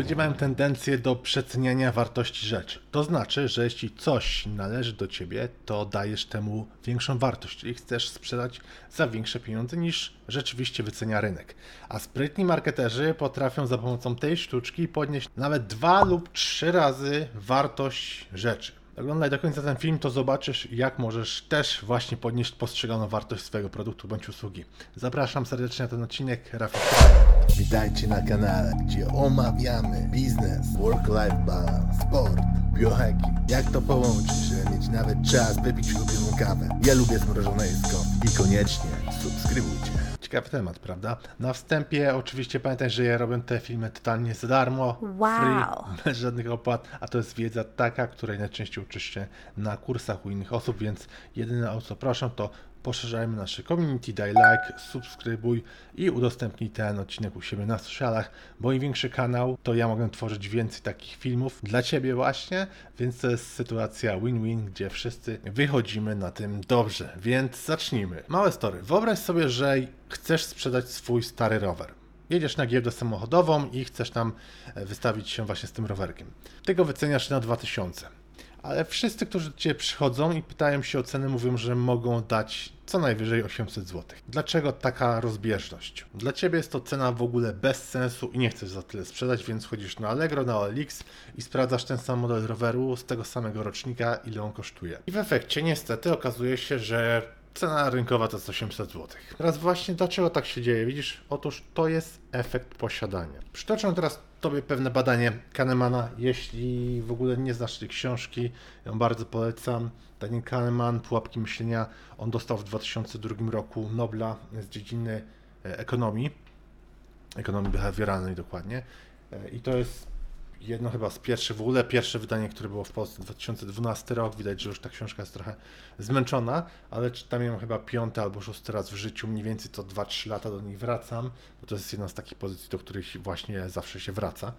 Ludzie mają tendencję do przeceniania wartości rzeczy. To znaczy, że jeśli coś należy do ciebie, to dajesz temu większą wartość, czyli chcesz sprzedać za większe pieniądze niż rzeczywiście wycenia rynek. A sprytni marketerzy potrafią za pomocą tej sztuczki podnieść nawet dwa lub trzy razy wartość rzeczy. Oglądaj do końca ten film, to zobaczysz, jak możesz też właśnie podnieść postrzeganą wartość swojego produktu bądź usługi. Zapraszam serdecznie na ten odcinek, Rafał. Witajcie na kanale, gdzie omawiamy biznes, work-life balance, sport, biohacking. Jak to połączyć, żeby mieć nawet czas wypić ulubioną kawę. Ja lubię zmrożone jedzko i koniecznie subskrybujcie. Ciekawy temat, prawda? Na wstępie oczywiście pamiętaj, że ja robię te filmy totalnie za darmo, Wow. free, bez żadnych opłat, a to jest wiedza taka, której najczęściej uczysz się na kursach u innych osób, więc jedyne o co proszę to poszerzajmy nasze community, daj like, subskrybuj i udostępnij ten odcinek u siebie na socialach, bo im większy kanał, to ja mogę tworzyć więcej takich filmów dla Ciebie właśnie, więc to jest sytuacja win-win, gdzie wszyscy wychodzimy na tym dobrze, więc zacznijmy. Małe story. Wyobraź sobie, że chcesz sprzedać swój stary rower. Jedziesz na giełdę samochodową i chcesz tam e, wystawić się właśnie z tym rowerkiem. Ty go wyceniasz na 2000. Ale wszyscy, którzy do Ciebie przychodzą i pytają się o cenę, mówią, że mogą dać co najwyżej 800 zł. Dlaczego taka rozbieżność? Dla Ciebie jest to cena w ogóle bez sensu i nie chcesz za tyle sprzedać, więc chodzisz na Allegro, na OLX i sprawdzasz ten sam model roweru z tego samego rocznika, ile on kosztuje. I w efekcie niestety okazuje się, że Cena rynkowa to jest 800 zł. Teraz właśnie dlaczego tak się dzieje? Widzisz, otóż to jest efekt posiadania. Przytoczę teraz Tobie pewne badanie Kahnemana. Jeśli w ogóle nie znasz tej książki, ją bardzo polecam. Daniel Kahneman, Pułapki Myślenia, on dostał w 2002 roku Nobla z dziedziny e, ekonomii, ekonomii behawioralnej dokładnie. E, I to jest jedno chyba z pierwszych, w ogóle pierwsze wydanie, które było w Polsce 2012 rok. Widać, że już ta książka jest trochę zmęczona, ale czytam ją chyba piąty albo szósty raz w życiu, mniej więcej co 2-3 lata do niej wracam, bo to jest jedna z takich pozycji, do których właśnie zawsze się wraca.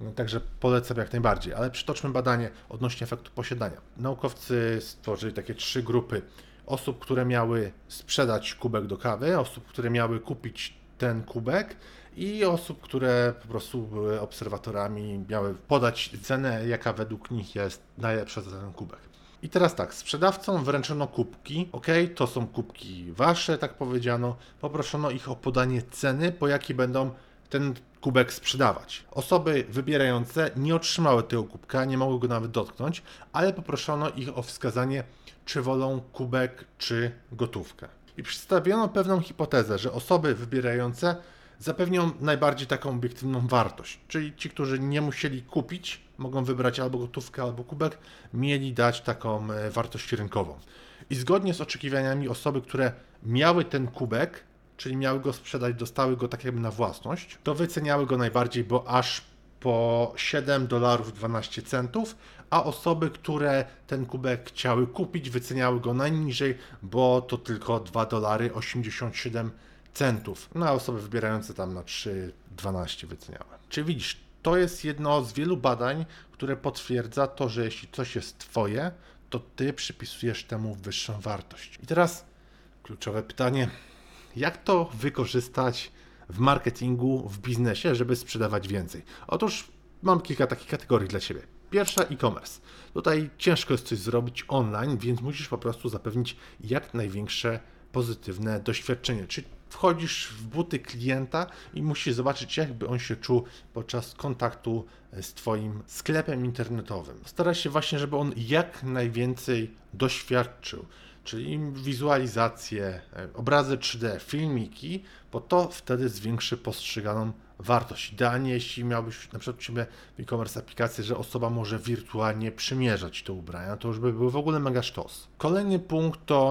No, Także polecam jak najbardziej, ale przytoczmy badanie odnośnie efektu posiadania. Naukowcy stworzyli takie trzy grupy osób, które miały sprzedać kubek do kawy, osób, które miały kupić ten kubek i osób, które po prostu były obserwatorami, miały podać cenę, jaka według nich jest najlepsza za ten kubek. I teraz tak, sprzedawcom wręczono kubki, ok, to są kubki wasze, tak powiedziano, poproszono ich o podanie ceny, po jakiej będą ten kubek sprzedawać. Osoby wybierające nie otrzymały tego kubka, nie mogły go nawet dotknąć, ale poproszono ich o wskazanie, czy wolą kubek, czy gotówkę. I przedstawiono pewną hipotezę, że osoby wybierające zapewnią najbardziej taką obiektywną wartość. Czyli ci, którzy nie musieli kupić, mogą wybrać albo gotówkę, albo kubek, mieli dać taką e, wartość rynkową. I zgodnie z oczekiwaniami osoby, które miały ten kubek, czyli miały go sprzedać, dostały go tak jakby na własność, to wyceniały go najbardziej, bo aż po 7 dolarów 12 centów, a osoby, które ten kubek chciały kupić, wyceniały go najniżej, bo to tylko 2 dolary 87 centów. No a osoby wybierające tam na 3,12 wyceniały. Czy widzisz, to jest jedno z wielu badań, które potwierdza to, że jeśli coś jest Twoje, to Ty przypisujesz temu wyższą wartość. I teraz kluczowe pytanie, jak to wykorzystać w marketingu, w biznesie, żeby sprzedawać więcej? Otóż mam kilka takich kategorii dla Ciebie. Pierwsza e-commerce. Tutaj ciężko jest coś zrobić online, więc musisz po prostu zapewnić jak największe pozytywne doświadczenie. Czyli wchodzisz w buty klienta i musisz zobaczyć, jakby on się czuł podczas kontaktu z Twoim sklepem internetowym. Staraj się właśnie, żeby on jak najwięcej doświadczył, czyli wizualizacje, obrazy 3D, filmiki, bo to wtedy zwiększy postrzeganą wartość. Idealnie, jeśli miałbyś na przykład u Ciebie w e-commerce aplikację, że osoba może wirtualnie przymierzać te ubrania, to już by był w ogóle mega sztos. Kolejny punkt to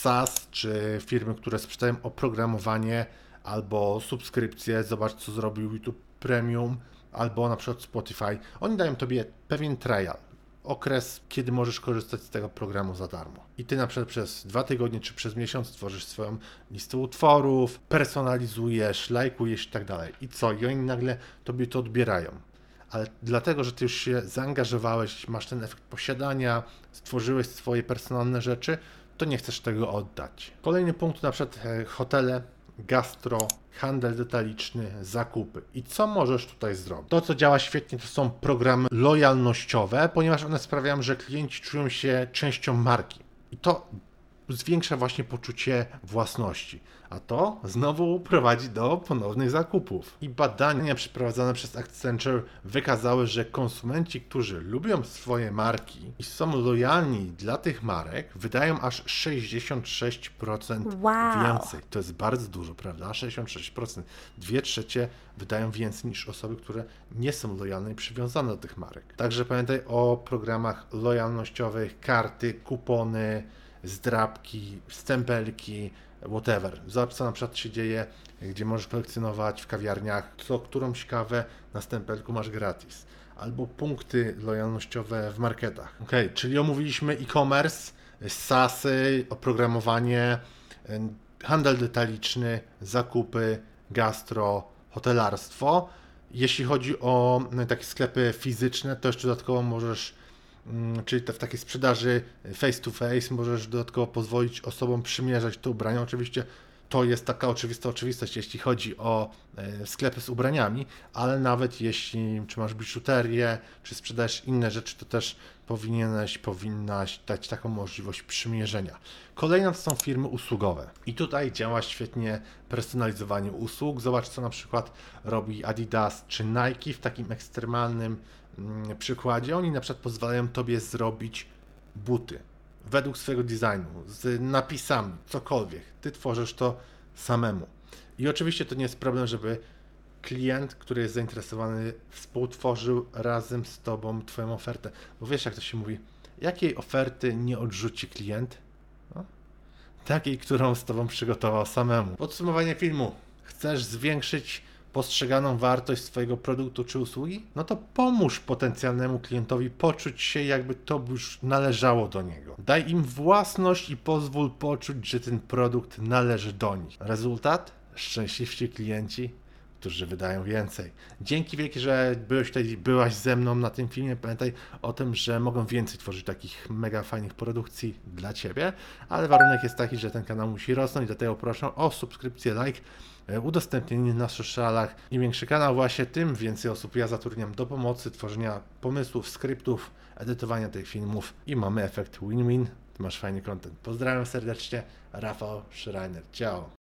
SaaS, czy firmy, które sprzedają oprogramowanie albo subskrypcję, zobacz co zrobił YouTube Premium, albo na przykład Spotify. Oni dają tobie pewien trial, okres, kiedy możesz korzystać z tego programu za darmo. I ty na przykład przez dwa tygodnie czy przez miesiąc tworzysz swoją listę utworów, personalizujesz, lajkujesz i tak dalej. I co? I oni nagle tobie to odbierają. Ale dlatego, że ty już się zaangażowałeś, masz ten efekt posiadania, stworzyłeś swoje personalne rzeczy, to nie chcesz tego oddać. Kolejny punkt, na przykład e, hotele, gastro, handel detaliczny, zakupy. I co możesz tutaj zrobić? To, co działa świetnie, to są programy lojalnościowe, ponieważ one sprawiają, że klienci czują się częścią marki. I to zwiększa właśnie poczucie własności. A to znowu prowadzi do ponownych zakupów. I badania przeprowadzone przez Accenture wykazały, że konsumenci, którzy lubią swoje marki i są lojalni dla tych marek, wydają aż 66% Wow. więcej. To jest bardzo dużo, prawda? 66%. Dwie trzecie wydają więcej niż osoby, które nie są lojalne i przywiązane do tych marek. Także pamiętaj o programach lojalnościowych, karty, kupony, zdrabki, stempelki, whatever. Zobacz, co na przykład się dzieje, gdzie możesz kolekcjonować w kawiarniach, co którąś kawę na stempelku masz gratis. Albo punkty lojalnościowe w marketach. Ok, czyli omówiliśmy e-commerce, SaaSy, oprogramowanie, handel detaliczny, zakupy, gastro, hotelarstwo. Jeśli chodzi o y, takie sklepy fizyczne, to jeszcze dodatkowo możesz czyli te w takiej sprzedaży face to face możesz dodatkowo pozwolić osobom przymierzać te ubrania. Oczywiście to jest taka oczywista oczywistość, jeśli chodzi o e, sklepy z ubraniami, ale nawet jeśli czy masz biżuterię, czy sprzedajesz inne rzeczy, to też powinieneś, powinnaś dać taką możliwość przymierzenia. Kolejna to są firmy usługowe. I tutaj działa świetnie personalizowanie usług. Zobacz, co na przykład robi Adidas czy Nike w takim ekstremalnym mm, przykładzie. Oni na przykład pozwalają tobie zrobić buty według swojego designu, z napisami, cokolwiek. Ty tworzysz to samemu. I oczywiście to nie jest problem, żeby klient, który jest zainteresowany, współtworzył razem z tobą twoją ofertę. Bo wiesz, jak to się mówi, jakiej oferty nie odrzuci klient? No, takiej, którą z tobą przygotował samemu. Podsumowanie filmu. Chcesz zwiększyć postrzeganą wartość swojego produktu czy usługi? No to pomóż potencjalnemu klientowi poczuć się, jakby to już należało do niego. Daj im własność i pozwól poczuć, że ten produkt należy do nich. Rezultat? Szczęśliwsi klienci, którzy wydają więcej. Dzięki wielkie, że byłeś tutaj, byłaś ze mną na tym filmie. Pamiętaj o tym, że mogą więcej tworzyć takich mega fajnych produkcji dla Ciebie, ale warunek jest taki, że ten kanał musi rosnąć, dlatego proszę o subskrypcję, like, e, udostępnienie na socialach. Im większy kanał właśnie, tym więcej osób ja zatrudniam do pomocy tworzenia pomysłów, skryptów, edytowania tych filmów i mamy efekt win-win. Masz fajny content. Pozdrawiam serdecznie, Rafał Schreiner. Ciao.